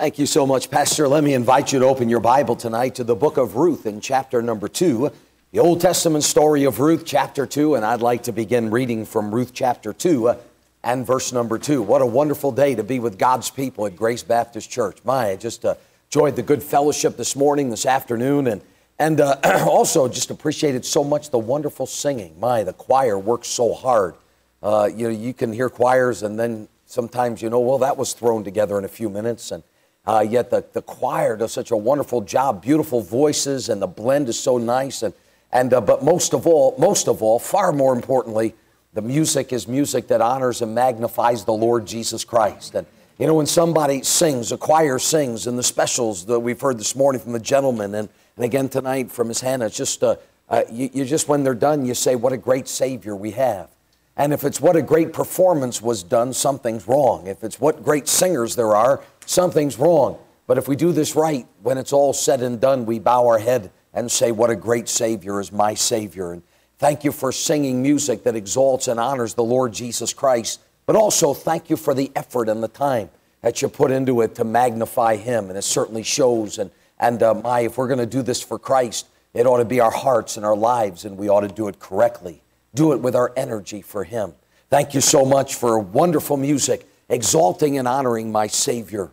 Thank you so much, Pastor. Let me invite you to open your Bible tonight to the book of Ruth in chapter number two, the Old Testament story of Ruth, chapter two, and I'd like to begin reading from Ruth chapter two and verse number two. What a wonderful day to be with God's people at Grace Baptist Church. My, I just uh, enjoyed the good fellowship this morning, this afternoon, and and uh, also just appreciated so much the wonderful singing. My, the choir works so hard. Uh, you know, you can hear choirs, and then sometimes you know, well, that was thrown together in a few minutes, and uh, yet the, the choir does such a wonderful job, beautiful voices, and the blend is so nice. And, and, uh, but most of all, most of all, far more importantly, the music is music that honors and magnifies the Lord Jesus Christ. And you know, when somebody sings, a choir sings, and the specials that we've heard this morning from the gentleman, and, and again tonight from Miss Hannah, it's just, uh, uh, you, you just, when they're done, you say, What a great Savior we have. And if it's what a great performance was done, something's wrong. If it's what great singers there are, something's wrong. But if we do this right, when it's all said and done, we bow our head and say, What a great Savior is my Savior. And thank you for singing music that exalts and honors the Lord Jesus Christ. But also, thank you for the effort and the time that you put into it to magnify Him. And it certainly shows. And, and uh, my, if we're going to do this for Christ, it ought to be our hearts and our lives, and we ought to do it correctly. Do it with our energy for Him. Thank you so much for wonderful music, exalting and honoring my Savior.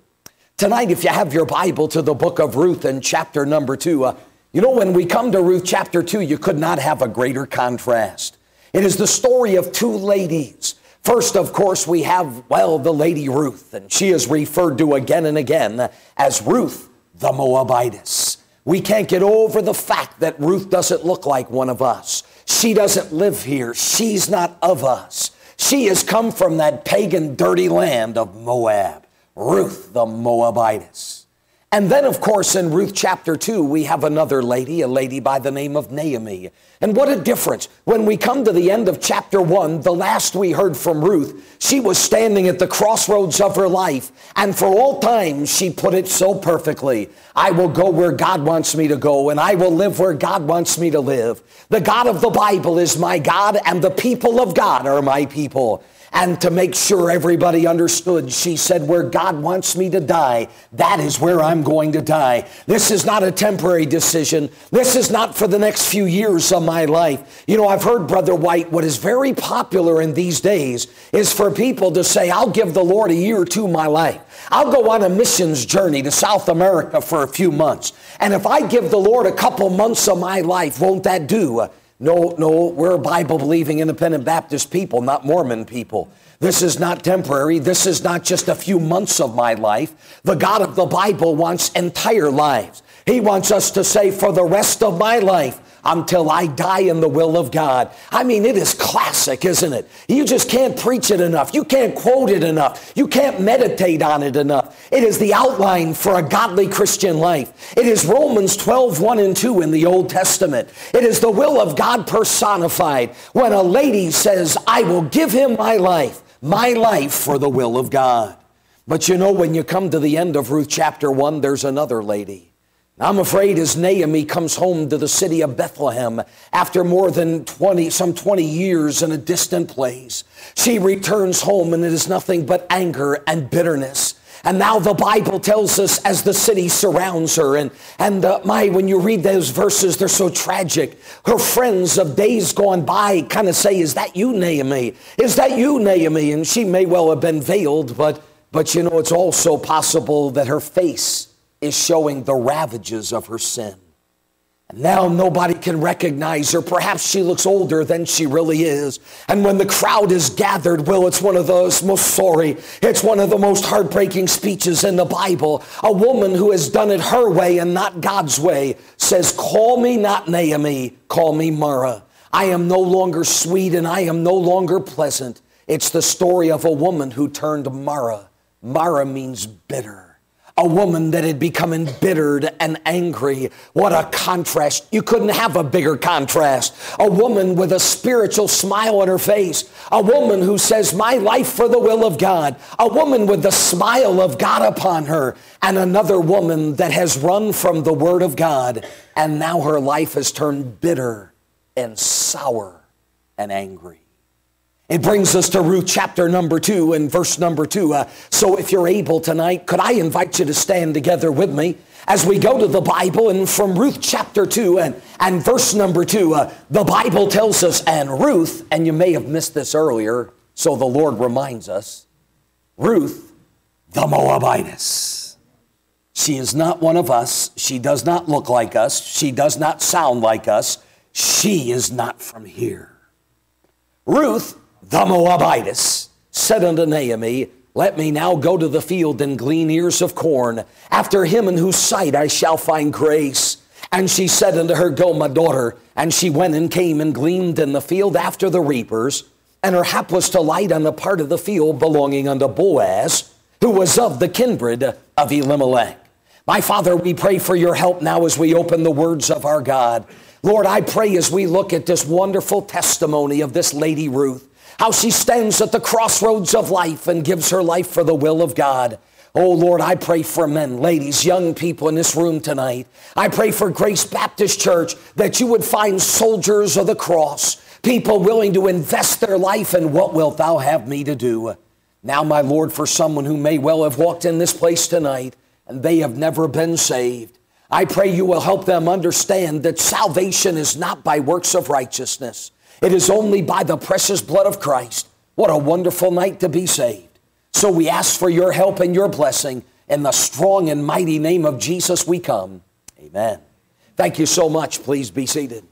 Tonight, if you have your Bible to the book of Ruth and chapter number two, uh, you know, when we come to Ruth chapter two, you could not have a greater contrast. It is the story of two ladies. First, of course, we have, well, the lady Ruth, and she is referred to again and again as Ruth the Moabitess. We can't get over the fact that Ruth doesn't look like one of us. She doesn't live here. She's not of us. She has come from that pagan, dirty land of Moab. Ruth the Moabitess. And then, of course, in Ruth chapter 2, we have another lady, a lady by the name of Naomi. And what a difference. When we come to the end of chapter 1, the last we heard from Ruth, she was standing at the crossroads of her life. And for all time, she put it so perfectly I will go where God wants me to go, and I will live where God wants me to live. The God of the Bible is my God, and the people of God are my people. And to make sure everybody understood, she said, Where God wants me to die, that is where I'm going to die. This is not a temporary decision. This is not for the next few years of my life. You know, I've heard, Brother White, what is very popular in these days is for people to say, I'll give the Lord a year or two of my life. I'll go on a missions journey to South America for a few months. And if I give the Lord a couple months of my life, won't that do? No, no, we're Bible believing independent Baptist people, not Mormon people. This is not temporary. This is not just a few months of my life. The God of the Bible wants entire lives. He wants us to say, for the rest of my life, until I die in the will of God. I mean, it is classic, isn't it? You just can't preach it enough. You can't quote it enough. You can't meditate on it enough. It is the outline for a godly Christian life. It is Romans 12, 1 and 2 in the Old Testament. It is the will of God personified when a lady says, I will give him my life, my life for the will of God. But you know, when you come to the end of Ruth chapter 1, there's another lady. I'm afraid as Naomi comes home to the city of Bethlehem after more than 20, some 20 years in a distant place, she returns home and it is nothing but anger and bitterness. And now the Bible tells us as the city surrounds her, and, and uh, my, when you read those verses, they're so tragic. Her friends of days gone by kind of say, Is that you, Naomi? Is that you, Naomi? And she may well have been veiled, but, but you know, it's also possible that her face is showing the ravages of her sin. And now nobody can recognize her. Perhaps she looks older than she really is. And when the crowd is gathered, well, it's one of those most sorry. It's one of the most heartbreaking speeches in the Bible. A woman who has done it her way and not God's way says, Call me not Naomi, call me Mara. I am no longer sweet and I am no longer pleasant. It's the story of a woman who turned Mara. Mara means bitter a woman that had become embittered and angry. What a contrast. You couldn't have a bigger contrast. A woman with a spiritual smile on her face. A woman who says, My life for the will of God. A woman with the smile of God upon her. And another woman that has run from the Word of God. And now her life has turned bitter and sour and angry. It brings us to Ruth chapter number two and verse number two. Uh, so if you're able tonight, could I invite you to stand together with me as we go to the Bible and from Ruth chapter two and, and verse number two, uh, the Bible tells us, and Ruth, and you may have missed this earlier, so the Lord reminds us, Ruth, the Moabitess. She is not one of us. She does not look like us. She does not sound like us. She is not from here. Ruth, the Moabitess, said unto Naomi, Let me now go to the field and glean ears of corn, after him in whose sight I shall find grace. And she said unto her, Go, my daughter. And she went and came and gleaned in the field after the reapers. And her hap was to light on the part of the field belonging unto Boaz, who was of the kindred of Elimelech. My Father, we pray for your help now as we open the words of our God. Lord, I pray as we look at this wonderful testimony of this lady Ruth, how she stands at the crossroads of life and gives her life for the will of God. Oh Lord, I pray for men, ladies, young people in this room tonight. I pray for Grace Baptist Church that you would find soldiers of the cross, people willing to invest their life in what wilt thou have me to do. Now, my Lord, for someone who may well have walked in this place tonight and they have never been saved, I pray you will help them understand that salvation is not by works of righteousness. It is only by the precious blood of Christ. What a wonderful night to be saved. So we ask for your help and your blessing. In the strong and mighty name of Jesus we come. Amen. Thank you so much. Please be seated.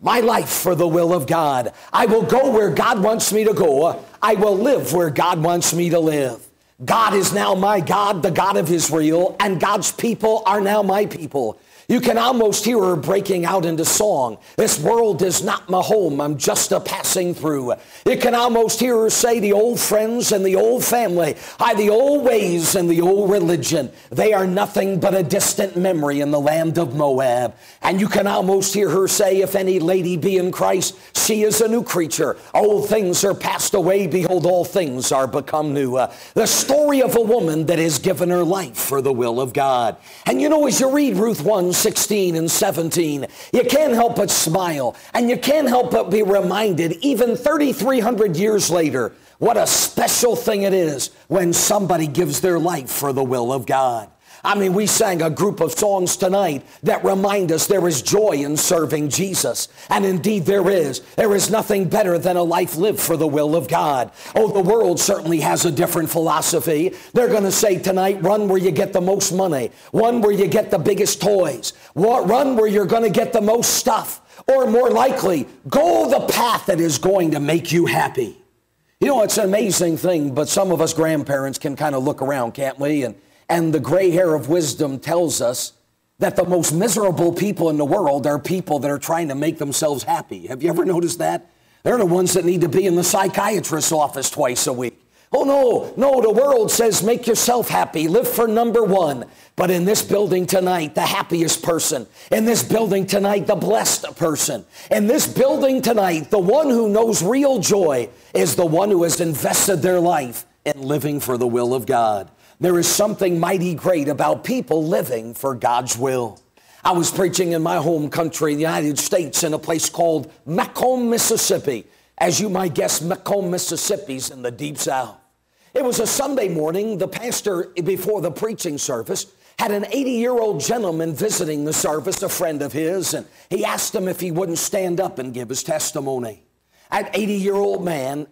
My life for the will of God. I will go where God wants me to go. I will live where God wants me to live. God is now my God, the God of Israel, and God's people are now my people. You can almost hear her breaking out into song. This world is not my home. I'm just a passing through. You can almost hear her say the old friends and the old family, I, the old ways and the old religion. They are nothing but a distant memory in the land of Moab. And you can almost hear her say, if any lady be in Christ, she is a new creature. Old things are passed away. Behold, all things are become new. Uh, the story of a woman that has given her life for the will of God. And you know, as you read Ruth 1, 16 and 17, you can't help but smile and you can't help but be reminded, even 3,300 years later, what a special thing it is when somebody gives their life for the will of God. I mean, we sang a group of songs tonight that remind us there is joy in serving Jesus. And indeed there is. There is nothing better than a life lived for the will of God. Oh, the world certainly has a different philosophy. They're going to say tonight, run where you get the most money. Run where you get the biggest toys. Run where you're going to get the most stuff. Or more likely, go the path that is going to make you happy. You know, it's an amazing thing, but some of us grandparents can kind of look around, can't we? And and the gray hair of wisdom tells us that the most miserable people in the world are people that are trying to make themselves happy. Have you ever noticed that? They're the ones that need to be in the psychiatrist's office twice a week. Oh no, no, the world says make yourself happy, live for number one. But in this building tonight, the happiest person, in this building tonight, the blessed person, in this building tonight, the one who knows real joy is the one who has invested their life in living for the will of God. There is something mighty great about people living for God's will. I was preaching in my home country, the United States, in a place called McComb, Mississippi. As you might guess, McComb, Mississippi's in the deep south. It was a Sunday morning. The pastor, before the preaching service, had an 80 year old gentleman visiting the service, a friend of his, and he asked him if he wouldn't stand up and give his testimony. An 80 year old man,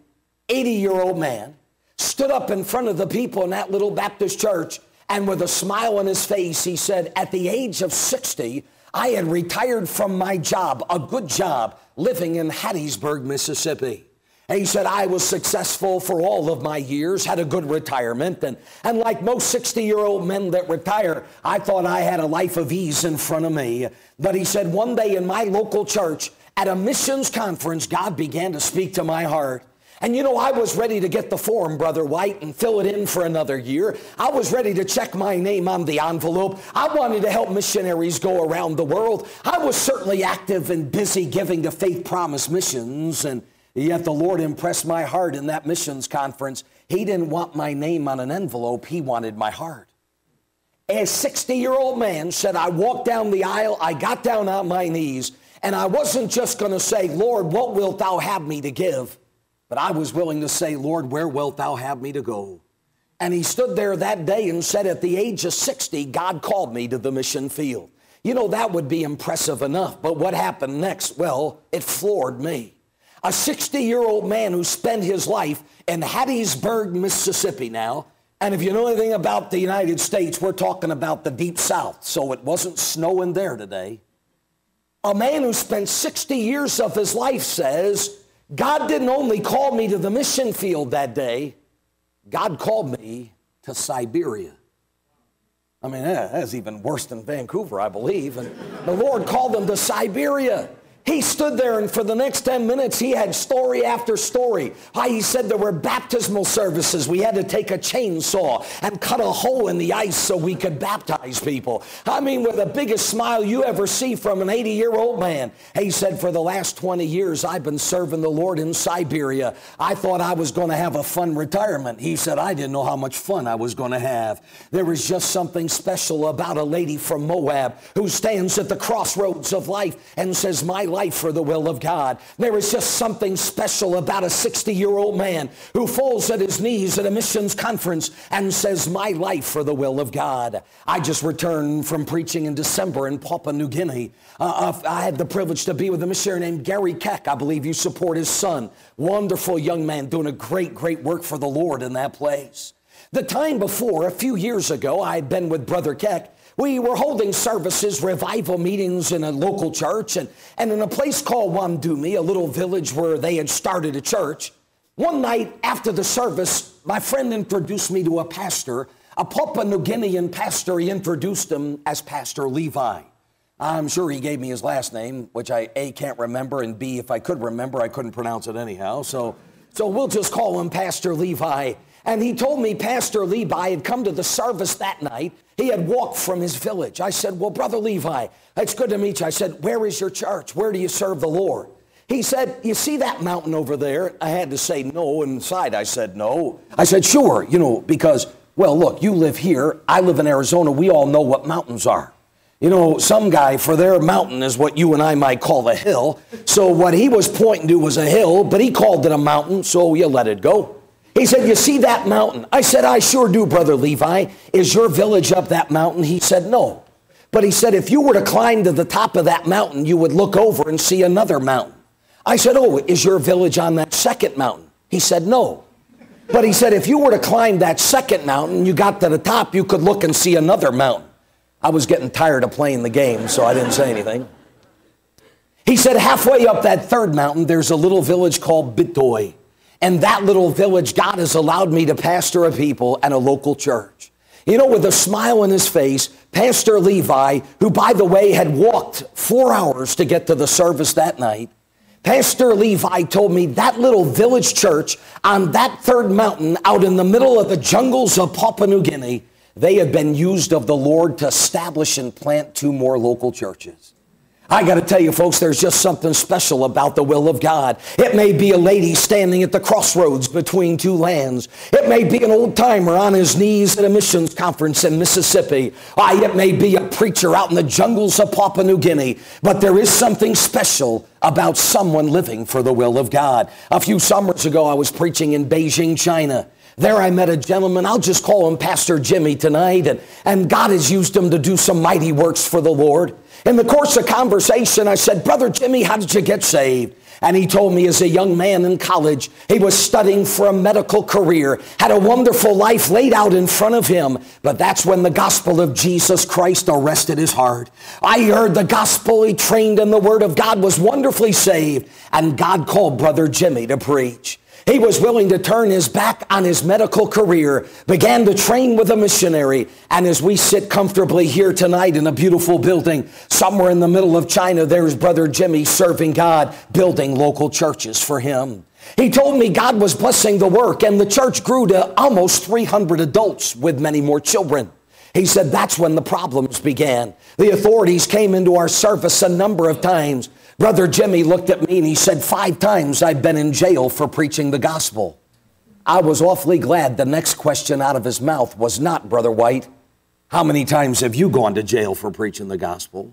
80 year old man, stood up in front of the people in that little Baptist church and with a smile on his face, he said, At the age of 60, I had retired from my job, a good job, living in Hattiesburg, Mississippi. And he said, I was successful for all of my years, had a good retirement. And, and like most 60 year old men that retire, I thought I had a life of ease in front of me. But he said, one day in my local church, at a missions conference, God began to speak to my heart. And you know, I was ready to get the form, Brother White, and fill it in for another year. I was ready to check my name on the envelope. I wanted to help missionaries go around the world. I was certainly active and busy giving to Faith Promise Missions, and yet the Lord impressed my heart in that missions conference. He didn't want my name on an envelope, He wanted my heart. A 60 year old man said, I walked down the aisle, I got down on my knees, and I wasn't just going to say, Lord, what wilt thou have me to give? But I was willing to say, Lord, where wilt thou have me to go? And he stood there that day and said, At the age of 60, God called me to the mission field. You know, that would be impressive enough, but what happened next? Well, it floored me. A 60 year old man who spent his life in Hattiesburg, Mississippi now. And if you know anything about the United States, we're talking about the deep south, so it wasn't snowing there today. A man who spent 60 years of his life says, God didn't only call me to the mission field that day, God called me to Siberia. I mean, that's even worse than Vancouver, I believe. And the Lord called them to Siberia. He stood there and for the next 10 minutes he had story after story. How he said there were baptismal services. We had to take a chainsaw and cut a hole in the ice so we could baptize people. I mean, with the biggest smile you ever see from an 80 year old man. He said, For the last 20 years I've been serving the Lord in Siberia. I thought I was going to have a fun retirement. He said, I didn't know how much fun I was going to have. There was just something special about a lady from Moab who stands at the crossroads of life and says, My life for the will of God. There is just something special about a 60 year old man who falls at his knees at a missions conference and says, My life for the will of God. I just returned from preaching in December in Papua New Guinea. Uh, uh, I had the privilege to be with a missionary named Gary Keck. I believe you support his son. Wonderful young man doing a great, great work for the Lord in that place. The time before, a few years ago, I had been with Brother Keck we were holding services, revival meetings in a local church, and, and in a place called Wamdumi, a little village where they had started a church. One night after the service, my friend introduced me to a pastor, a Papua New Guinean pastor. He introduced him as Pastor Levi. I'm sure he gave me his last name, which I A can't remember, and B, if I could remember, I couldn't pronounce it anyhow. So, so we'll just call him Pastor Levi. And he told me Pastor Levi had come to the service that night. He had walked from his village. I said, Well, Brother Levi, it's good to meet you. I said, Where is your church? Where do you serve the Lord? He said, You see that mountain over there? I had to say no. Inside, I said no. I said, Sure, you know, because, well, look, you live here. I live in Arizona. We all know what mountains are. You know, some guy for their mountain is what you and I might call a hill. So what he was pointing to was a hill, but he called it a mountain, so you let it go. He said, You see that mountain? I said, I sure do, Brother Levi. Is your village up that mountain? He said, No. But he said, If you were to climb to the top of that mountain, you would look over and see another mountain. I said, Oh, is your village on that second mountain? He said, No. But he said, If you were to climb that second mountain, you got to the top, you could look and see another mountain. I was getting tired of playing the game, so I didn't say anything. He said, Halfway up that third mountain, there's a little village called Bitoy. And that little village, God has allowed me to pastor a people and a local church. You know, with a smile on his face, Pastor Levi, who by the way had walked four hours to get to the service that night, Pastor Levi told me that little village church on that third mountain out in the middle of the jungles of Papua New Guinea, they had been used of the Lord to establish and plant two more local churches. I got to tell you, folks, there's just something special about the will of God. It may be a lady standing at the crossroads between two lands. It may be an old timer on his knees at a missions conference in Mississippi. I, it may be a preacher out in the jungles of Papua New Guinea. But there is something special about someone living for the will of God. A few summers ago, I was preaching in Beijing, China. There I met a gentleman, I'll just call him Pastor Jimmy tonight, and, and God has used him to do some mighty works for the Lord. In the course of conversation, I said, Brother Jimmy, how did you get saved? And he told me as a young man in college, he was studying for a medical career, had a wonderful life laid out in front of him. But that's when the gospel of Jesus Christ arrested his heart. I heard the gospel, he trained in the word of God, was wonderfully saved. And God called Brother Jimmy to preach. He was willing to turn his back on his medical career, began to train with a missionary. And as we sit comfortably here tonight in a beautiful building, somewhere in the middle of China, there's Brother Jimmy serving God, building local churches for him. He told me God was blessing the work, and the church grew to almost 300 adults with many more children. He said that's when the problems began. The authorities came into our service a number of times Brother Jimmy looked at me and he said, Five times I've been in jail for preaching the gospel. I was awfully glad the next question out of his mouth was not, Brother White, how many times have you gone to jail for preaching the gospel?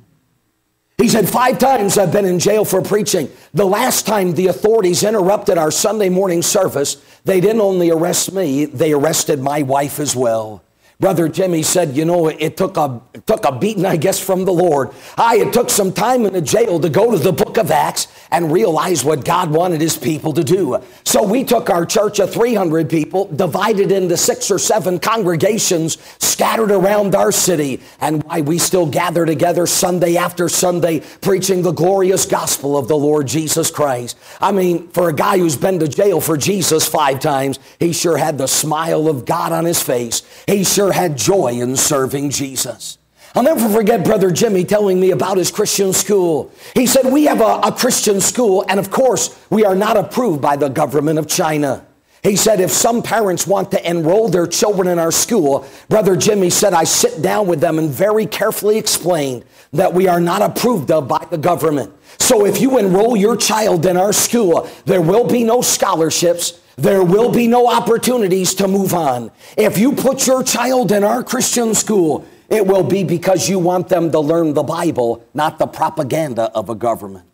He said, Five times I've been in jail for preaching. The last time the authorities interrupted our Sunday morning service, they didn't only arrest me, they arrested my wife as well. Brother Jimmy said, you know, it took a it took a beating, I guess, from the Lord. I it took some time in the jail to go to the book of Acts and realize what God wanted his people to do. So we took our church of 300 people, divided into six or seven congregations scattered around our city, and why we still gather together Sunday after Sunday preaching the glorious gospel of the Lord Jesus Christ. I mean, for a guy who's been to jail for Jesus five times, he sure had the smile of God on his face. He sure had joy in serving Jesus. I'll never forget Brother Jimmy telling me about his Christian school. He said, We have a, a, Christian school, and of course, we are not approved by the government of China. He said, If some parents want to enroll their children in our school, Brother Jimmy said, I sit down with them and very carefully explain that we are not approved of by the government. So if you enroll your child in our school, there will be no scholarships there will be no opportunities to move on. If you put your child in our Christian school, it will be because you want them to learn the Bible, not the propaganda of a government.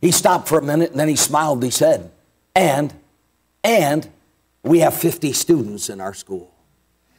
He stopped for a minute and then he smiled. He said, and, and we have 50 students in our school.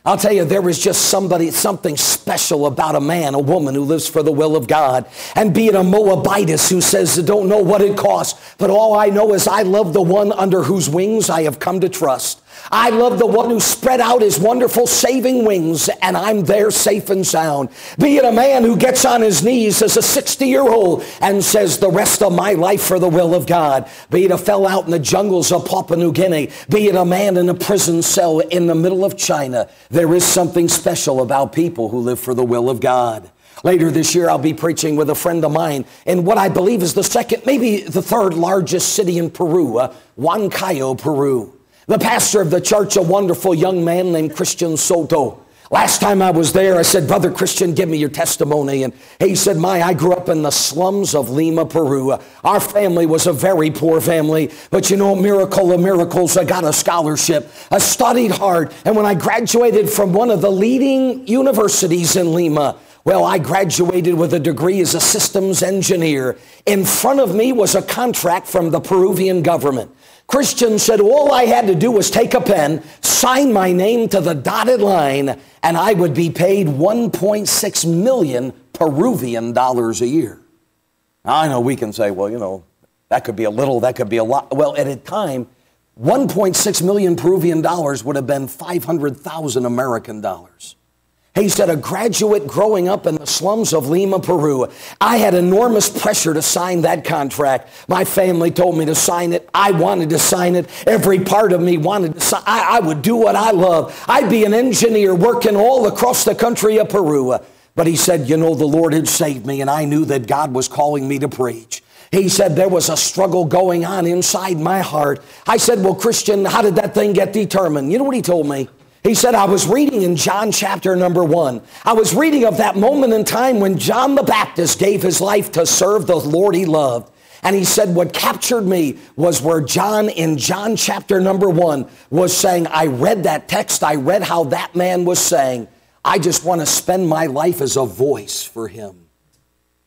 I'll tell you, there is just somebody, something special about a man, a woman who lives for the will of God. And be it a Moabitess who says, I don't know what it costs, but all I know is I love the one under whose wings I have come to trust. I love the one who spread out his wonderful saving wings, and I'm there safe and sound. Be it a man who gets on his knees as a 60 year old and says, The rest of my life for the will of God. Be it a fellow out in the jungles of Papua New Guinea. Be it a man in a prison cell in the middle of China. There is something special about people who live for the will of God. Later this year, I'll be preaching with a friend of mine in what I believe is the second, maybe the third largest city in Peru, uh, Huancayo, Peru. The pastor of the church, a wonderful young man named Christian Soto. Last time I was there, I said, Brother Christian, give me your testimony. And he said, My, I grew up in the slums of Lima, Peru. Our family was a very poor family, but you know, miracle of miracles, I got a scholarship. I studied hard. And when I graduated from one of the leading universities in Lima, well, I graduated with a degree as a systems engineer. In front of me was a contract from the Peruvian government. Christian said all I had to do was take a pen, sign my name to the dotted line, and I would be paid 1.6 million Peruvian dollars a year. Now, I know we can say, well, you know, that could be a little, that could be a lot. Well, at a time, 1.6 million Peruvian dollars would have been 500,000 American dollars. He said, a graduate growing up in the slums of Lima, Peru. I had enormous pressure to sign that contract. My family told me to sign it. I wanted to sign it. Every part of me wanted to sign I, I would do what I love. I'd be an engineer working all across the country of Peru. But he said, you know, the Lord had saved me and I knew that God was calling me to preach. He said there was a struggle going on inside my heart. I said, well, Christian, how did that thing get determined? You know what he told me? He said, I was reading in John chapter number one. I was reading of that moment in time when John the Baptist gave his life to serve the Lord he loved. And he said, What captured me was where John, in John chapter number one, was saying, I read that text, I read how that man was saying, I just want to spend my life as a voice for him.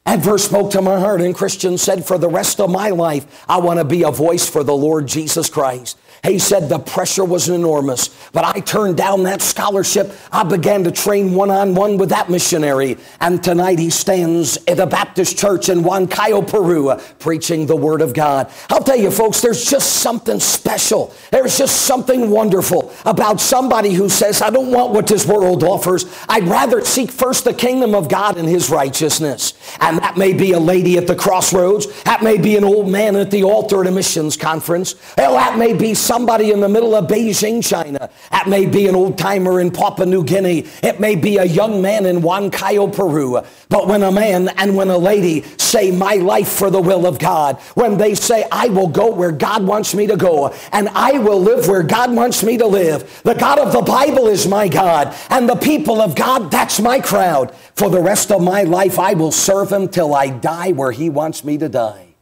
That verse spoke to my heart, and Christian said, For the rest of my life, I want to be a voice for the Lord Jesus Christ. He said the pressure was enormous, but I turned down that scholarship. I began to train one on one with that missionary. And tonight he stands at a Baptist church in Huancayo, Peru, preaching the Word of God. I'll tell you, folks, there's just something special. There's just something wonderful about somebody who says, I don't want what this world offers. I'd rather seek first the kingdom of God and his righteousness. And that may be a lady at the crossroads. That may be an old man at the altar at a missions conference. Hell, that may be somebody in the middle of Beijing, China. That may be an old timer in Papua New Guinea. It may be a young man in Huancayo, Peru. But when a man and when a lady say, My life for the will of God, when they say, I will go where God wants me to go, and I will live where God wants me to live, the God of the Bible is my God, and the people of God, that's my crowd. For the rest of my life, I will serve Him till I die where He wants me to die.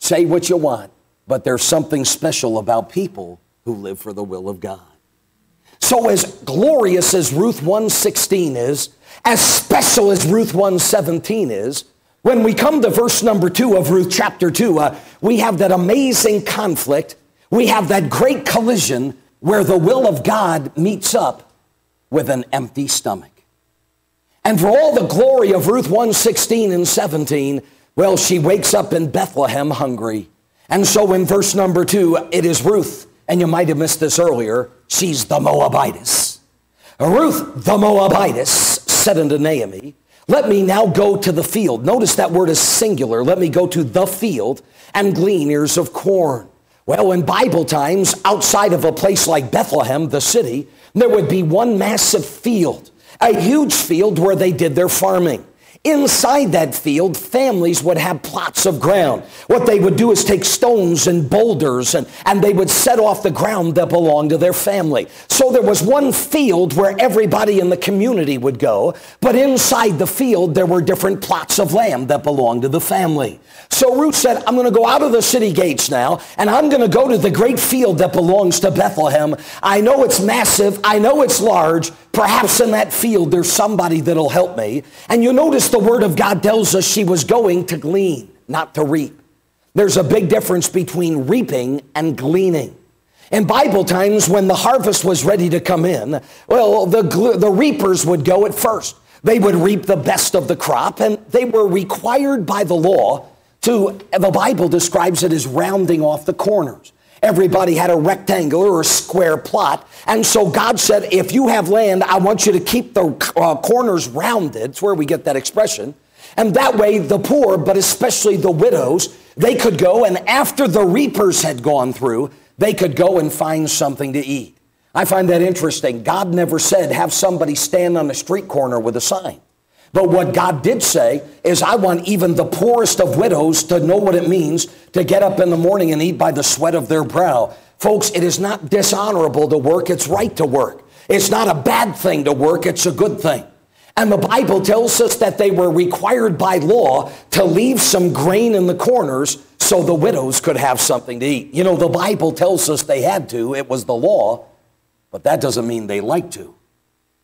Say what you want. But there's something special about people who live for the will of God. So as glorious as Ruth 116 is, as special as Ruth 117 is, When we come to verse number two of Ruth chapter two, uh, we have that amazing conflict. We have that great collision where the will of God meets up with an empty stomach. And for all the glory of Ruth 1 16 and 17, well, she wakes up in Bethlehem hungry. And so in verse number two, it is Ruth, and you might have missed this earlier, she's the Moabitess. Ruth the Moabitess said unto Naomi, Let me now go to the field. Notice that word is singular. Let me go to the field and glean ears of corn. Well, in Bible times, outside of a place like Bethlehem, the city, there would be one massive field a huge field where they did their farming. Inside that field, families would have plots of ground. What they would do is take stones and boulders and, and they would set off the ground that belonged to their family. So there was one field where everybody in the community would go, but inside the field there were different plots of land that belonged to the family. So Ruth said, I'm going to go out of the city gates now and I'm going to go to the great field that belongs to Bethlehem. I know it's massive. I know it's large. Perhaps in that field there's somebody that'll help me. And you notice the word of God tells us she was going to glean, not to reap. There's a big difference between reaping and gleaning. In Bible times, when the harvest was ready to come in, well, the, the reapers would go at first. They would reap the best of the crop, and they were required by the law to, the Bible describes it as rounding off the corners. Everybody had a rectangular or square plot. And so God said, if you have land, I want you to keep the uh, corners rounded. It's where we get that expression. And that way, the poor, but especially the widows, they could go and after the reapers had gone through, they could go and find something to eat. I find that interesting. God never said, have somebody stand on the street corner with a sign. But what God did say is, I want even the poorest of widows to know what it means to get up in the morning and eat by the sweat of their brow. Folks, it is not dishonorable to work, it's right to work. It's not a bad thing to work, it's a good thing. And the Bible tells us that they were required by law to leave some grain in the corners so the widows could have something to eat. You know, the Bible tells us they had to, it was the law, but that doesn't mean they like to.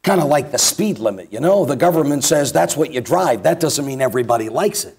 Kind of like the speed limit, you know? The government says that's what you drive. That doesn't mean everybody likes it.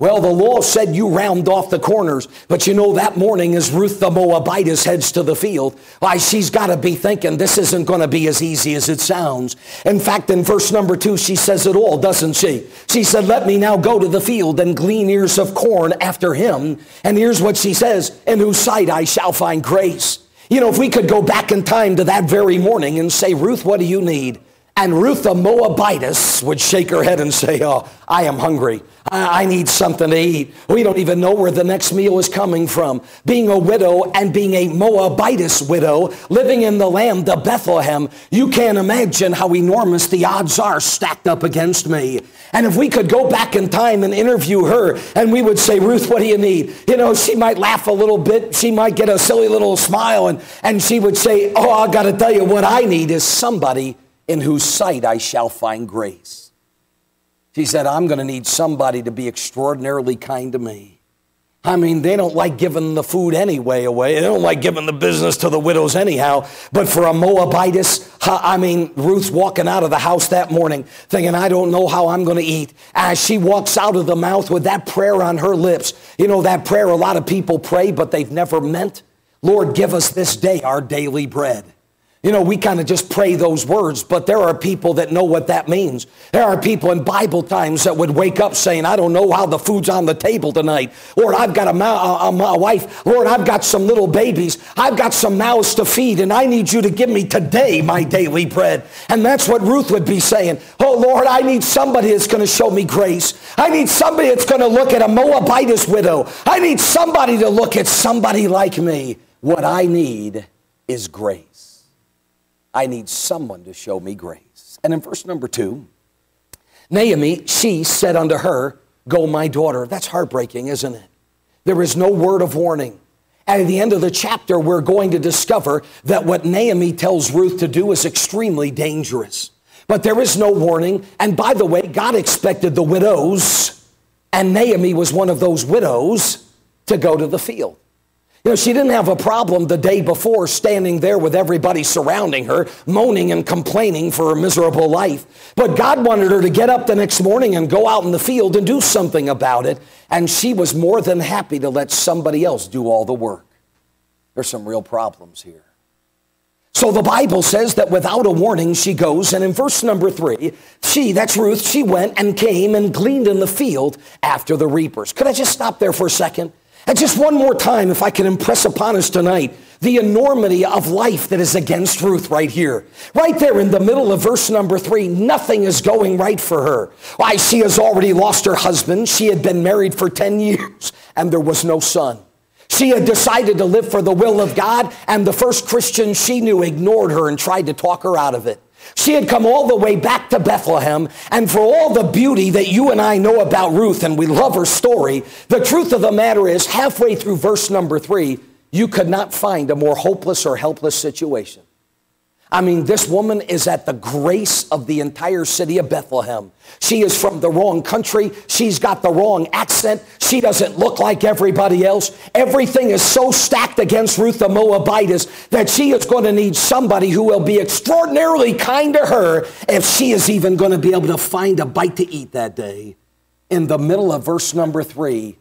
Well, the law said you round off the corners, but you know that morning as Ruth the Moabitess heads to the field, why she's got to be thinking this isn't going to be as easy as it sounds. In fact, in verse number two, she says it all, doesn't she? She said, let me now go to the field and glean ears of corn after him. And here's what she says, in whose sight I shall find grace. You know, if we could go back in time to that very morning and say, Ruth, what do you need? And Ruth the Moabitess would shake her head and say, Oh, I am hungry. I, need something to eat. We don't even know where the next meal is coming from. Being a widow and being a Moabitess widow, living in the land of Bethlehem, you can't imagine how enormous the odds are stacked up against me. And if we could go back in time and interview her and we would say, Ruth, what do you need? You know, she might laugh a little bit. She might get a silly little smile and, and she would say, Oh, I got to tell you, what I need is somebody in whose sight I shall find grace. She said, I'm going to need somebody to be extraordinarily kind to me. I mean, they don't like giving the food anyway away. They don't like giving the business to the widows anyhow. But for a Moabitess, I mean, Ruth's walking out of the house that morning thinking, I don't know how I'm going to eat. As she walks out of the mouth with that prayer on her lips, you know, that prayer a lot of people pray, but they've never meant. Lord, give us this day our daily bread. You know, we kind of just pray those words, but there are people that know what that means. There are people in Bible times that would wake up saying, I don't know how the food's on the table tonight. Lord, I've got a, ma- a, a wife. Lord, I've got some little babies. I've got some mouths to feed, and I need you to give me today my daily bread. And that's what Ruth would be saying. Oh, Lord, I need somebody that's going to show me grace. I need somebody that's going to look at a Moabitess widow. I need somebody to look at somebody like me. What I need is grace. I need someone to show me grace. And in verse number two, Naomi, she said unto her, Go, my daughter. That's heartbreaking, isn't it? There is no word of warning. At the end of the chapter, we're going to discover that what Naomi tells Ruth to do is extremely dangerous. But there is no warning. And by the way, God expected the widows, and Naomi was one of those widows, to go to the field. You know, she didn't have a problem the day before standing there with everybody surrounding her, moaning and complaining for her miserable life. But God wanted her to get up the next morning and go out in the field and do something about it. And she was more than happy to let somebody else do all the work. There's some real problems here. So the Bible says that without a warning, she goes, and in verse number three, she, that's Ruth, she went and came and gleaned in the field after the reapers. Could I just stop there for a second? And just one more time, if I can impress upon us tonight, the enormity of life that is against Ruth right here. Right there in the middle of verse number three, nothing is going right for her. Why, she has already lost her husband. She had been married for 10 years and there was no son. She had decided to live for the will of God, and the first Christian she knew ignored her and tried to talk her out of it. She had come all the way back to Bethlehem, and for all the beauty that you and I know about Ruth, and we love her story, the truth of the matter is, halfway through verse number three, you could not find a more hopeless or helpless situation. I mean, this woman is at the grace of the entire city of Bethlehem. She is from the wrong country. She's got the wrong accent. She doesn't look like everybody else. Everything is so stacked against Ruth the Moabitess that she is going to need somebody who will be extraordinarily kind to her if she is even going to be able to find a bite to eat that day. In the middle of verse number three,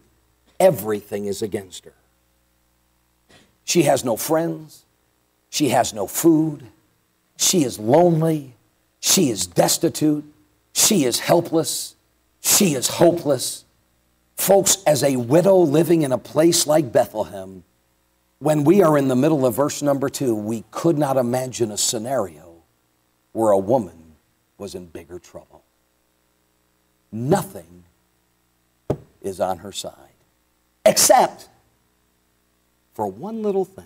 everything is against her. She has no friends. She has no food. She is lonely. She is destitute. She is helpless. She is hopeless. Folks, as a widow living in a place like Bethlehem, when we are in the middle of verse number two, we could not imagine a scenario where a woman was in bigger trouble. Nothing is on her side, except for one little thing.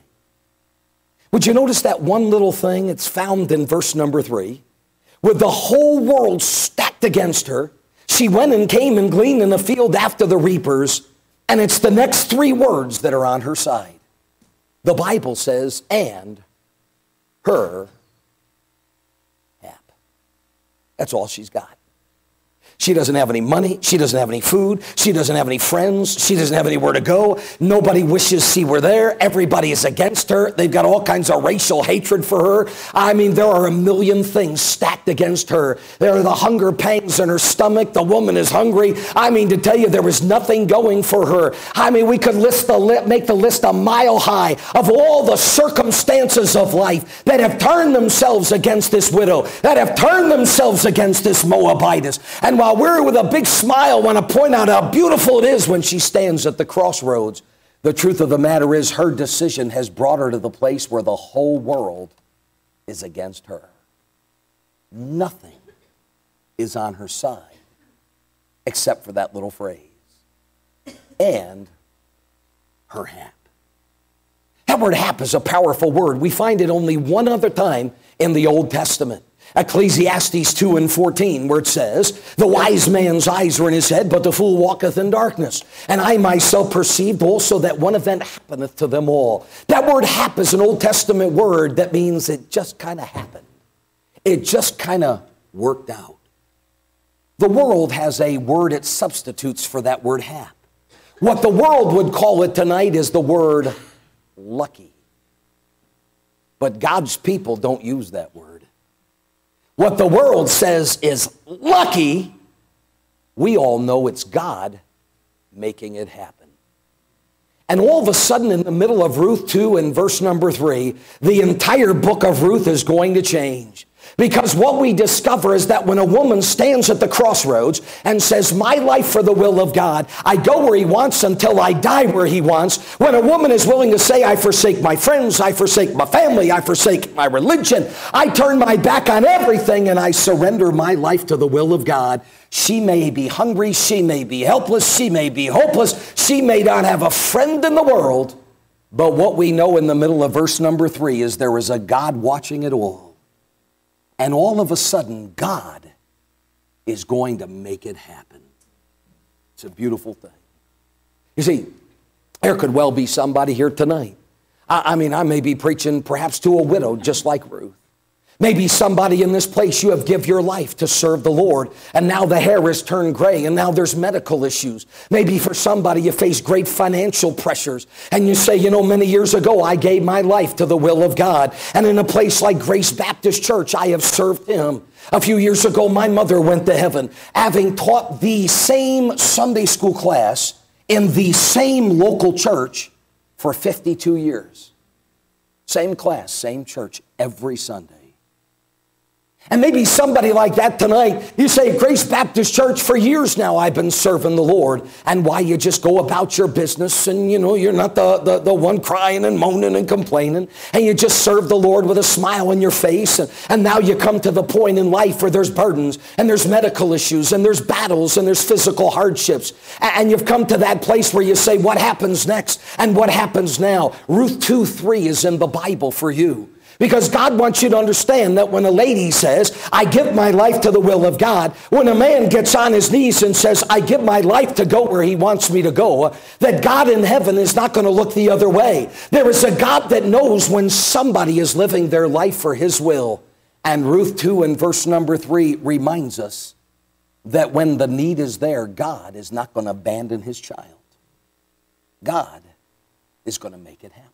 Would you notice that one little thing? It's found in verse number three. With the whole world stacked against her, she went and came and gleaned in the field after the reapers, and it's the next three words that are on her side. The Bible says, and her hap. That's all she's got. She doesn't have any money. She doesn't have any food. She doesn't have any friends. She doesn't have anywhere to go. Nobody wishes she were there. Everybody is against her. They've got all kinds of racial hatred for her. I mean, there are a million things stacked against her. There are the hunger pangs in her stomach. The woman is hungry. I mean, to tell you, there is nothing going for her. I mean, we could list the li- make the list a mile high of all the circumstances of life that have turned themselves against this widow, that have turned themselves against this Moabitess. And while Uh, we're with a big smile want to point out how beautiful it is when she stands at the crossroads. The truth of the matter is, her decision has brought her to the place where the whole world is against her. Nothing is on her side except for that little phrase and her hap. That word hap is a powerful word. We find it only one other time in the Old Testament. Ecclesiastes 2 and 14, where it says, The wise man's eyes are in his head, but the fool walketh in darkness. And I myself perceived also that one event happeneth to them all. That word hap is an Old Testament word that means it just kind of happened. It just kind of worked out. The world has a word it substitutes for that word hap. What the world would call it tonight is the word lucky. But God's people don't use that word. What the world says is lucky, we all know it's God making it happen. And all of a sudden, in the middle of Ruth 2 and verse number 3, the entire book of Ruth is going to change. Because what we discover is that when a woman stands at the crossroads and says, My life for the will of God, I go where He wants until I die where He wants. When a woman is willing to say, I forsake my friends, I forsake my family, I forsake my religion, I turn my back on everything and I surrender my life to the will of God. She may be hungry, she may be helpless, she may be hopeless, she may not have a friend in the world. But what we know in the middle of verse number three is there is a God watching it all. And all of a sudden, God is going to make it happen. It's a beautiful thing. You see, there could well be somebody here tonight. I, I mean, I may be preaching perhaps to a widow just like Ruth. Maybe somebody in this place, you have give your life to serve the Lord, and now the hair has turned gray, and now there's medical issues. Maybe for somebody, you face great financial pressures, and you say, you know, many years ago, I gave my life to the will of God, and in a place like Grace Baptist Church, I have served Him. A few years ago, my mother went to heaven, having taught the same Sunday school class in the same local church for 52 years. Same class, same church every Sunday. And maybe somebody like that tonight, you say, Grace Baptist Church, for years now I've been serving the Lord. And why you just go about your business and, you know, you're not the, the, the one crying and moaning and complaining. And you just serve the Lord with a smile on your face. And, and now you come to the point in life where there's burdens and there's medical issues and there's battles and there's physical hardships. And you've come to that place where you say, what happens next and what happens now? Ruth 2 3 is in the Bible for you. Because God wants you to understand that when a lady says, I give my life to the will of God, when a man gets on his knees and says, I give my life to go where he wants me to go, that God in heaven is not going to look the other way. There is a God that knows when somebody is living their life for his will. And Ruth 2 and verse number 3 reminds us that when the need is there, God is not going to abandon his child. God is going to make it happen.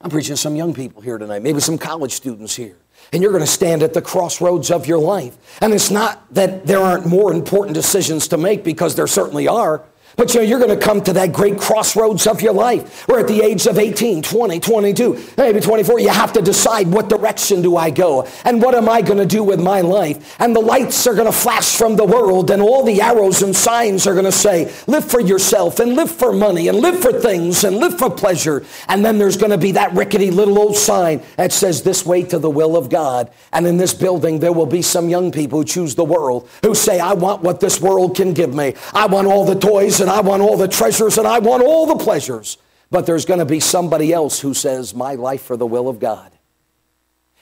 I'm preaching to some young people here tonight, maybe some college students here. And you're going to stand at the crossroads of your life. And it's not that there aren't more important decisions to make because there certainly are. But you know, you're going to come to that great crossroads of your life where at the age of 18, 20, 22, maybe 24, you have to decide what direction do I go and what am I going to do with my life. And the lights are going to flash from the world and all the arrows and signs are going to say, live for yourself and live for money and live for things and live for pleasure. And then there's going to be that rickety little old sign that says this way to the will of God. And in this building, there will be some young people who choose the world who say, I want what this world can give me. I want all the toys and and I want all the treasures and I want all the pleasures. But there's going to be somebody else who says, My life for the will of God.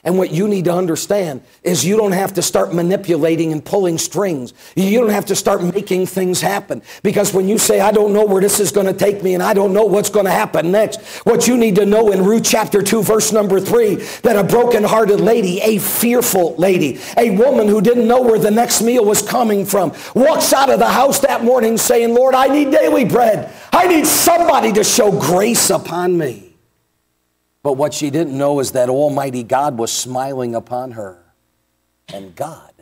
And what you need to understand is you don't have to start manipulating and pulling strings. You don't have to start making things happen. Because when you say, I don't know where this is going to take me and I don't know what's going to happen next, what you need to know in Ruth chapter 2, verse number 3, that a broken-hearted lady, a fearful lady, a woman who didn't know where the next meal was coming from, walks out of the house that morning saying, Lord, I need daily bread. I need somebody to show grace upon me. But what she didn't know is that Almighty God was smiling upon her. And God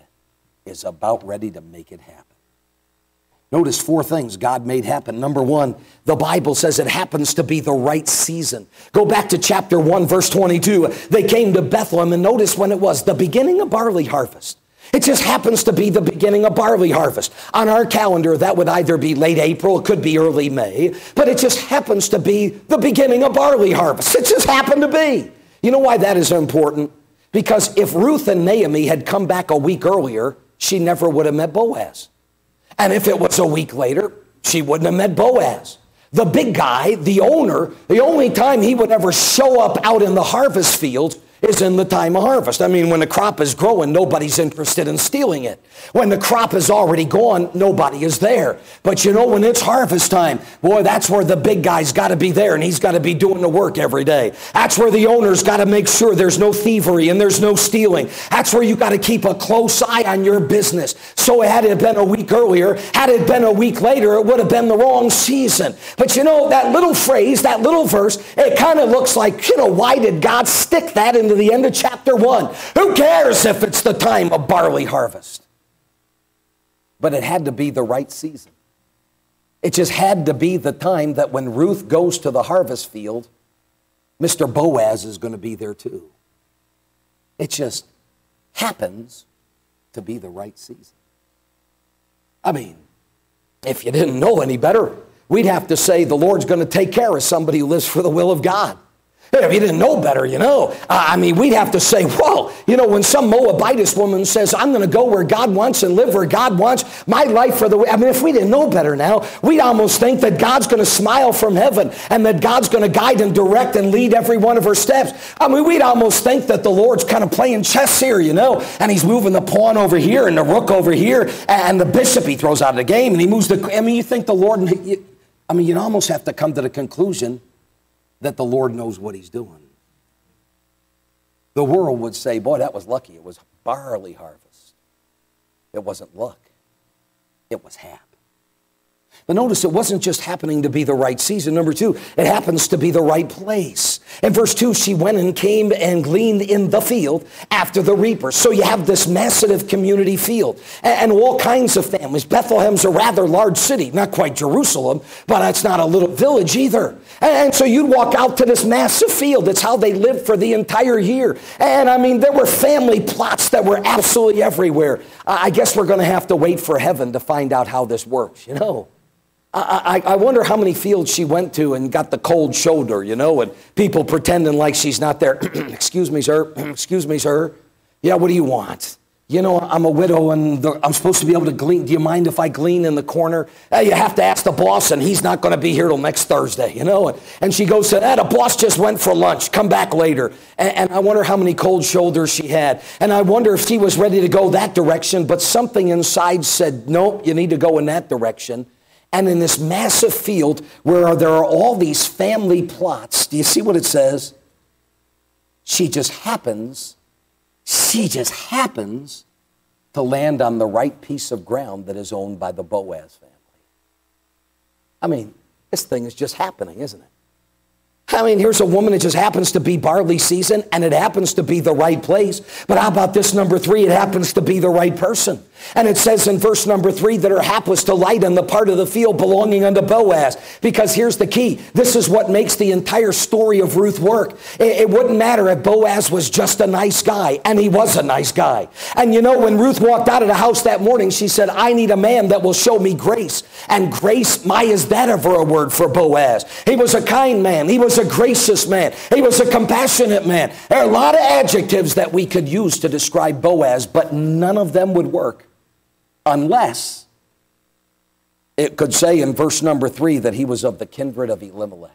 is about ready to make it happen. Notice four things God made happen. Number one, the Bible says it happens to be the right season. Go back to chapter 1, verse 22. They came to Bethlehem, and notice when it was the beginning of barley harvest. It just happens to be the beginning of barley harvest. On our calendar, that would either be late April, it could be early May, but it just happens to be the beginning of barley harvest. It just happened to be. You know why that is important? Because if Ruth and Naomi had come back a week earlier, she never would have met Boaz. And if it was a week later, she wouldn't have met Boaz. The big guy, the owner, the only time he would ever show up out in the harvest fields is in the time of harvest. I mean, when the crop is growing, nobody's interested in stealing it. When the crop is already gone, nobody is there. But you know, when it's harvest time, boy, that's where the big guy's got to be there and he's got to be doing the work every day. That's where the owner's got to make sure there's no thievery and there's no stealing. That's where you got to keep a close eye on your business. So had it been a week earlier, had it been a week later, it would have been the wrong season. But you know, that little phrase, that little verse, it kind of looks like, you know, why did God stick that into to the end of chapter 1. Who cares if it's the time of barley harvest? But it had to be the right season. It just had to be the time that when Ruth goes to the harvest field, Mr. Boaz is going to be there too. It just happens to be the right season. I mean, if you didn't know any better, we'd have to say the Lord's going to take care of somebody who lives for the will of God. If you didn't know better, you know. Uh, I mean, we'd have to say, whoa, you know, when some Moabitess woman says, I'm going to go where God wants and live where God wants, my life for the way. I mean, if we didn't know better now, we'd almost think that God's going to smile from heaven and that God's going to guide and direct and lead every one of her steps. I mean, we'd almost think that the Lord's kind of playing chess here, you know, and he's moving the pawn over here and the rook over here and the bishop he throws out of the game and he moves the. I mean, you think the Lord, I mean, you'd almost have to come to the conclusion that the Lord knows what he's doing. the world would say, boy, that was lucky. It was barley harvest. It wasn't luck, it was hap. But notice it wasn't just happening to be the right season. Number two, it happens to be the right place. In verse 2, she went and came and gleaned in the field after the reaper. So you have this massive community field and, all kinds of families. Bethlehem's a rather large city, not quite Jerusalem, but it's not a little village either. And so you'd walk out to this massive field. It's how they lived for the entire year. And I mean, there were family plots that were absolutely everywhere. I guess we're going to have to wait for heaven to find out how this works, you know. I, I, wonder how many fields she went to and got the cold shoulder, you know, and people pretending like she's not there. Excuse me, sir. Excuse me, sir. Yeah, what do you want? You know, I'm a widow and the, I'm supposed to be able to glean. Do you mind if I glean in the corner? you have to ask the boss, and he's not going to be here till next Thursday, you know? And, and she goes, ah, the boss just went for lunch. Come back later. And, and I wonder how many cold shoulders she had. And I wonder if she was ready to go that direction, but something inside said, nope, you need to go in that direction and in this massive field where there are all these family plots. Do you see what it says? She just happens, she just happens to land on the right piece of ground that is owned by the Boaz family. I mean, this thing is just happening, isn't it? I mean, here's a woman that just happens to be barley season and it happens to be the right place. But how about this number three? It happens to be the right person. And it says in verse number three that her hap was to light on the part of the field belonging unto Boaz. Because here's the key. This is what makes the entire story of Ruth work. It, it wouldn't matter if Boaz was just a nice guy. And he was a nice guy. And you know, when Ruth walked out of the house that morning, she said, I need a man that will show me grace. And grace, my, is that ever a word for Boaz? He was a kind man. He was was a gracious man. He was a compassionate man. There are a lot of adjectives that we could use to describe Boaz, but none of them would work unless it could say in verse number three that he was of the kindred of Elimelech.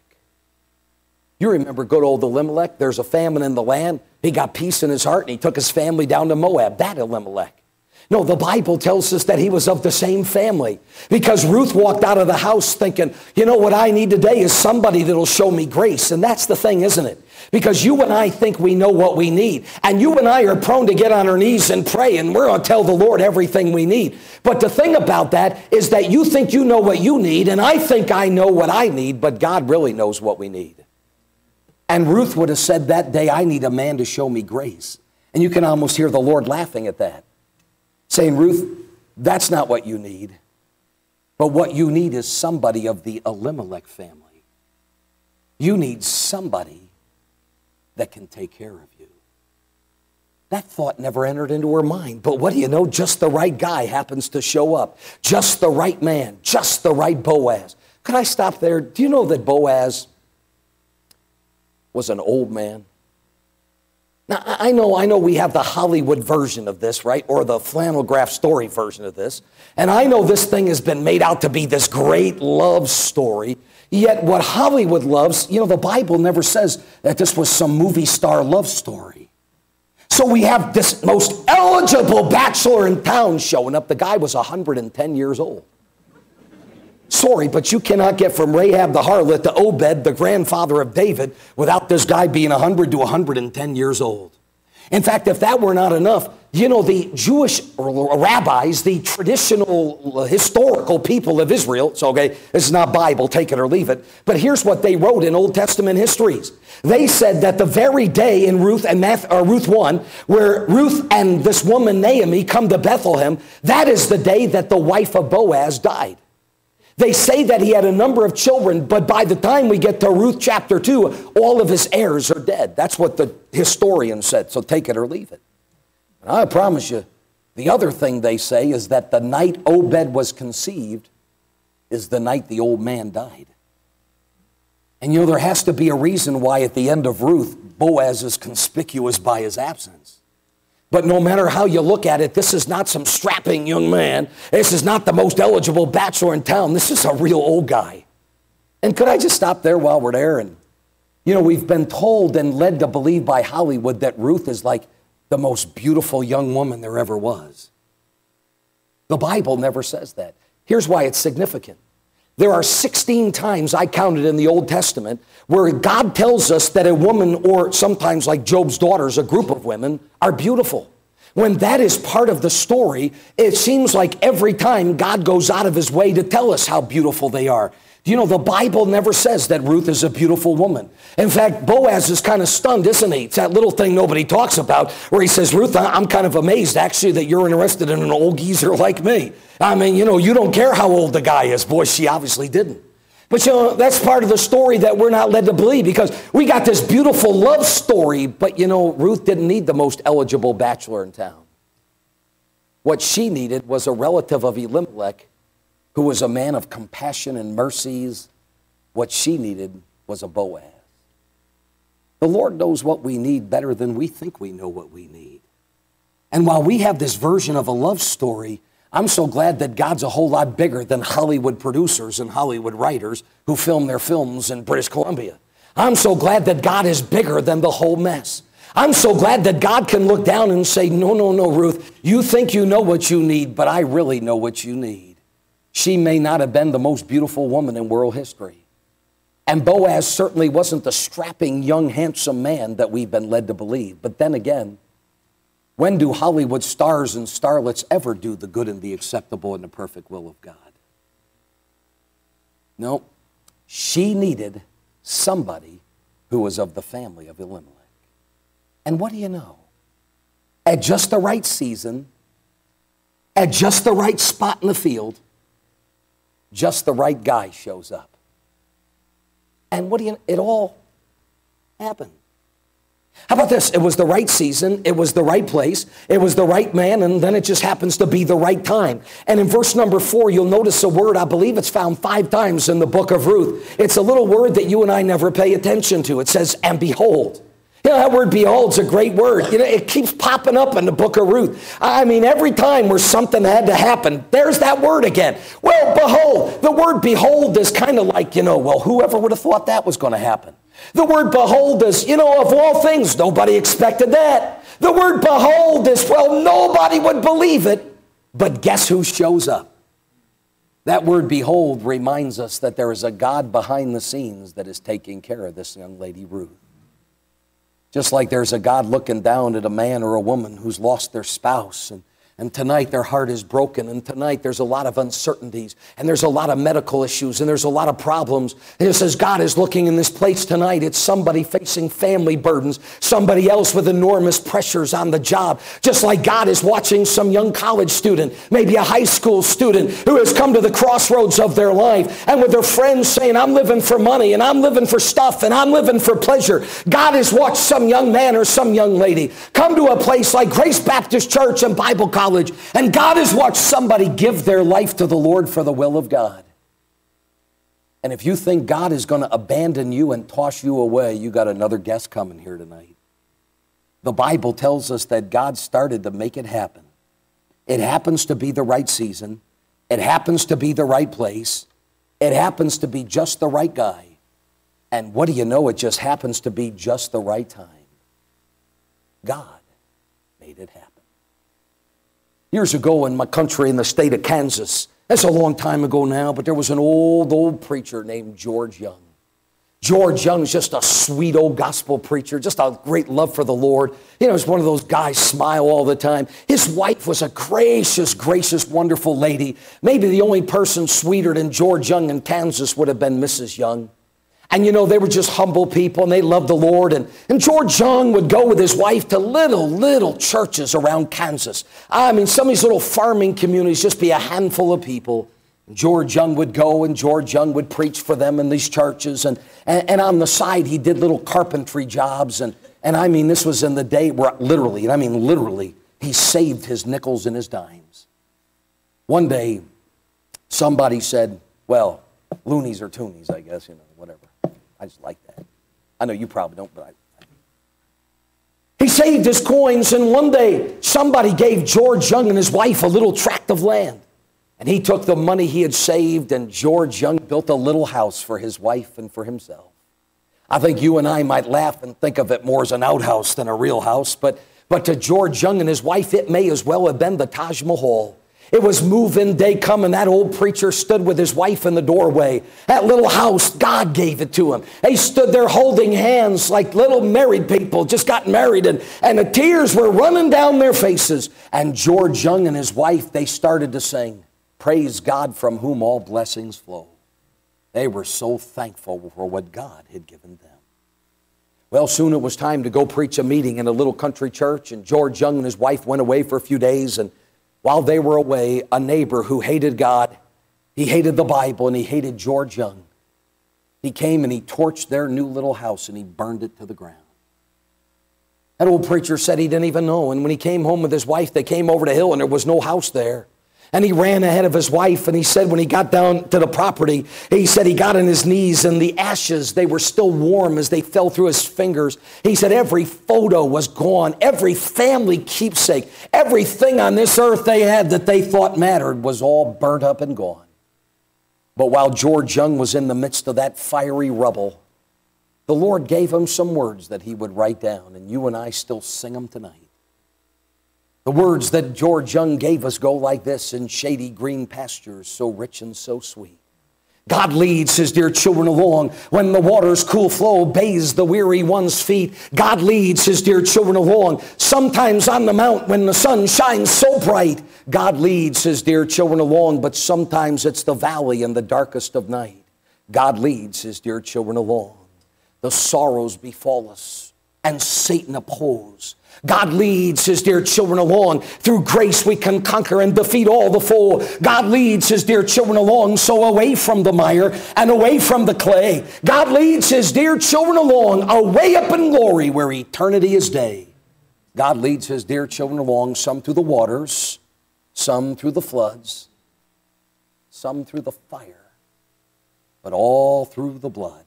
You remember good old Elimelech? There's a famine in the land. He got peace in his heart and he took his family down to Moab. That Elimelech. No, the Bible tells us that he was of the same family because Ruth walked out of the house thinking, you know what I need today is somebody that'll show me grace. And that's the thing, isn't it? Because you and I think we know what we need. And you and I are prone to get on our knees and pray, and we're going to tell the Lord everything we need. But the thing about that is that you think you know what you need, and I think I know what I need, but God really knows what we need. And Ruth would have said that day, I need a man to show me grace. And you can almost hear the Lord laughing at that saying, Ruth, that's not what you need. But what you need is somebody of the Elimelech family. You need somebody that can take care of you. That thought never entered into her mind. But what do you know? Just the right guy happens to show up. Just the right man. Just the right Boaz. Could I stop there? Do you know that Boaz was an old man? Now, I know, I know we have the Hollywood version of this, right? Or the flannel graph story version of this. And I know this thing has been made out to be this great love story. Yet what Hollywood loves, you know, the Bible never says that this was some movie star love story. So we have this most eligible bachelor in town showing up. The guy was 110 years old. Sorry, but you cannot get from Rahab the harlot to Obed, the grandfather of David, without this guy being 100 to 110 years old. In fact, if that were not enough, you know, the Jewish rabbis, the traditional uh, historical people of Israel, so okay, this is not Bible, take it or leave it, but here's what they wrote in Old Testament histories. They said that the very day in Ruth and Math, uh, Ruth 1, where Ruth and this woman Naomi come to Bethlehem, that is the day that the wife of Boaz died. They say that he had a number of children, but by the time we get to Ruth chapter 2, all of his heirs are dead. That's what the historian said, so take it or leave it. And I promise you, the other thing they say is that the night Obed was conceived is the night the old man died. And you know, there has to be a reason why at the end of Ruth, Boaz is conspicuous by his absence. But no matter how you look at it, this is not some strapping young man. This is not the most eligible bachelor in town. This is a real old guy. And could I just stop there while we're there? And, you know, we've been told and led to believe by Hollywood that Ruth is like the most beautiful young woman there ever was. The Bible never says that. Here's why it's significant There are 16 times I counted in the Old Testament where God tells us that a woman, or sometimes like Job's daughters, a group of women, are beautiful. When that is part of the story, it seems like every time God goes out of his way to tell us how beautiful they are. You know, the Bible never says that Ruth is a beautiful woman. In fact, Boaz is kind of stunned, isn't he? It's that little thing nobody talks about where he says, Ruth, I'm kind of amazed actually that you're interested in an old geezer like me. I mean, you know, you don't care how old the guy is. Boy, she obviously didn't. But you know, that's part of the story that we're not led to believe because we got this beautiful love story, but you know, Ruth didn't need the most eligible bachelor in town. What she needed was a relative of Elimelech who was a man of compassion and mercies. What she needed was a Boaz. The Lord knows what we need better than we think we know what we need. And while we have this version of a love story, I'm so glad that God's a whole lot bigger than Hollywood producers and Hollywood writers who film their films in British Columbia. I'm so glad that God is bigger than the whole mess. I'm so glad that God can look down and say, No, no, no, Ruth, you think you know what you need, but I really know what you need. She may not have been the most beautiful woman in world history. And Boaz certainly wasn't the strapping, young, handsome man that we've been led to believe. But then again, when do Hollywood stars and starlets ever do the good and the acceptable and the perfect will of God? No, she needed somebody who was of the family of Elimelech. And what do you know? At just the right season, at just the right spot in the field, just the right guy shows up. And what do you, it all happened. How about this? It was the right season, it was the right place, it was the right man, and then it just happens to be the right time. And in verse number four, you'll notice a word, I believe it's found five times in the book of Ruth. It's a little word that you and I never pay attention to. It says, and behold. You know, that word behold's a great word. You know, it keeps popping up in the book of Ruth. I mean, every time where something had to happen, there's that word again. Well, behold. The word behold is kind of like, you know, well, whoever would have thought that was going to happen? The word behold is, you know, of all things, nobody expected that. The word behold is, well, nobody would believe it, but guess who shows up? That word behold reminds us that there is a God behind the scenes that is taking care of this young lady, Ruth. Just like there's a God looking down at a man or a woman who's lost their spouse and and tonight their heart is broken. And tonight there's a lot of uncertainties. And there's a lot of medical issues. And there's a lot of problems. It says God is looking in this place tonight. It's somebody facing family burdens. Somebody else with enormous pressures on the job. Just like God is watching some young college student, maybe a high school student who has come to the crossroads of their life. And with their friends saying, I'm living for money and I'm living for stuff and I'm living for pleasure. God has watched some young man or some young lady come to a place like Grace Baptist Church and Bible College knowledge. And God has watched somebody give their life to the Lord for the will of God. And if you think God is going to abandon you and toss you away, you got another guest coming here tonight. The Bible tells us that God started to make it happen. It happens to be the right season. It happens to be the right place. It happens to be just the right guy. And what do you know? It just happens to be just the right time. God made it happen. Years ago in my country, in the state of Kansas, that's a long time ago now, but there was an old, old preacher named George Young. George Young's just a sweet old gospel preacher, just a great love for the Lord. You know, he's one of those guys, smile all the time. His wife was a gracious, gracious, wonderful lady. Maybe the only person sweeter than George Young in Kansas would have been Mrs. Young. And you know, they were just humble people and they loved the Lord. And, and George Young would go with his wife to little, little churches around Kansas. I mean, some of these little farming communities, just be a handful of people. George Young would go and George Young would preach for them in these churches. And, and, and on the side, he did little carpentry jobs. And, and I mean, this was in the day where literally, and I mean literally, he saved his nickels and his dimes. One day, somebody said, well, loonies or toonies, I guess, you know, whatever. I just like that. I know you probably don't, but I, he saved his coins, and one day somebody gave George Young and his wife a little tract of land. And he took the money he had saved, and George Young built a little house for his wife and for himself. I think you and I might laugh and think of it more as an outhouse than a real house, but, but to George Young and his wife, it may as well have been the Taj Mahal. It was move-in day coming. That old preacher stood with his wife in the doorway. That little house, God gave it to him. They stood there holding hands like little married people, just got married, and, and the tears were running down their faces. And George Young and his wife, they started to sing, Praise God from whom all blessings flow. They were so thankful for what God had given them. Well, soon it was time to go preach a meeting in a little country church, and George Young and his wife went away for a few days, and while they were away, a neighbor who hated God, he hated the Bible, and he hated George Young. He came and he torched their new little house and he burned it to the ground. That old preacher said he didn't even know. And when he came home with his wife, they came over the hill and there was no house there. And he ran ahead of his wife and he said when he got down to the property, he said he got on his knees and the ashes, they were still warm as they fell through his fingers. He said every photo was gone, every family keepsake, everything on this earth they had that they thought mattered was all burnt up and gone. But while George Young was in the midst of that fiery rubble, the Lord gave him some words that he would write down, and you and I still sing them tonight. The words that George Young gave us go like this in shady green pastures, so rich and so sweet. God leads his dear children along when the water's cool flow bathes the weary one's feet. God leads his dear children along. Sometimes on the mount when the sun shines so bright, God leads his dear children along, but sometimes it's the valley in the darkest of night. God leads his dear children along. The sorrows befall us and Satan oppose. God leads his dear children along. Through grace, we can conquer and defeat all the foe. God leads his dear children along, so away from the mire and away from the clay. God leads his dear children along, away up in glory where eternity is day. God leads his dear children along, some through the waters, some through the floods, some through the fire, but all through the blood.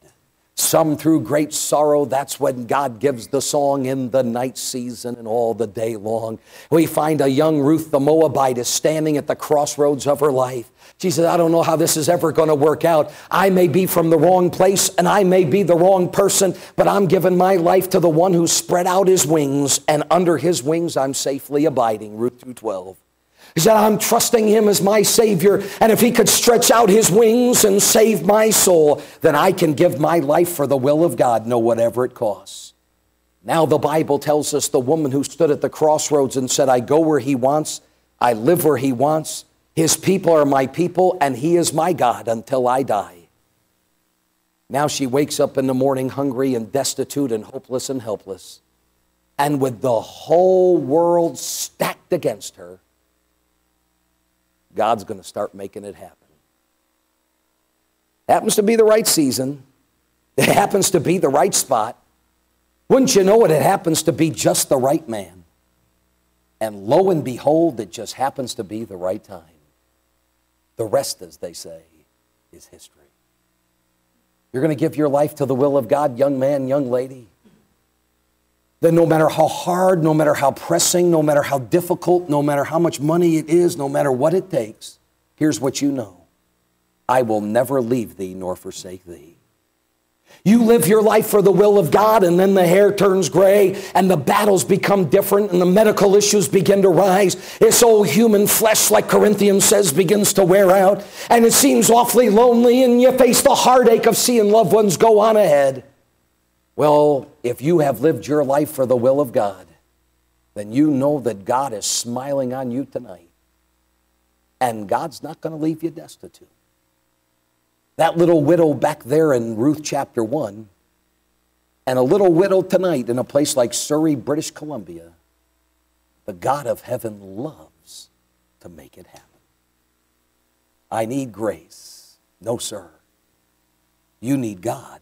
Some through great sorrow, that's when God gives the song in the night season and all the day long. We find a young Ruth the Moabite is standing at the crossroads of her life. She says, I don't know how this is ever going to work out. I may be from the wrong place and I may be the wrong person, but I'm giving my life to the one who spread out his wings, and under his wings I'm safely abiding. Ruth 212. He said, I'm trusting him as my Savior. And if he could stretch out his wings and save my soul, then I can give my life for the will of God, no whatever it costs. Now the Bible tells us the woman who stood at the crossroads and said, I go where he wants, I live where he wants, his people are my people, and he is my God until I die. Now she wakes up in the morning hungry and destitute and hopeless and helpless. And with the whole world stacked against her, God's going to start making it happen. Happens to be the right season. It happens to be the right spot. Wouldn't you know it? It happens to be just the right man. And lo and behold, it just happens to be the right time. The rest, as they say, is history. You're going to give your life to the will of God, young man, young lady that no matter how hard, no matter how pressing, no matter how difficult, no matter how much money it is, no matter what it takes, here's what you know I will never leave thee nor forsake thee. You live your life for the will of God, and then the hair turns gray, and the battles become different, and the medical issues begin to rise. This old human flesh, like Corinthians says, begins to wear out, and it seems awfully lonely, and you face the heartache of seeing loved ones go on ahead. Well, if you have lived your life for the will of God, then you know that God is smiling on you tonight. And God's not going to leave you destitute. That little widow back there in Ruth chapter 1, and a little widow tonight in a place like Surrey, British Columbia, the God of heaven loves to make it happen. I need grace. No, sir. You need God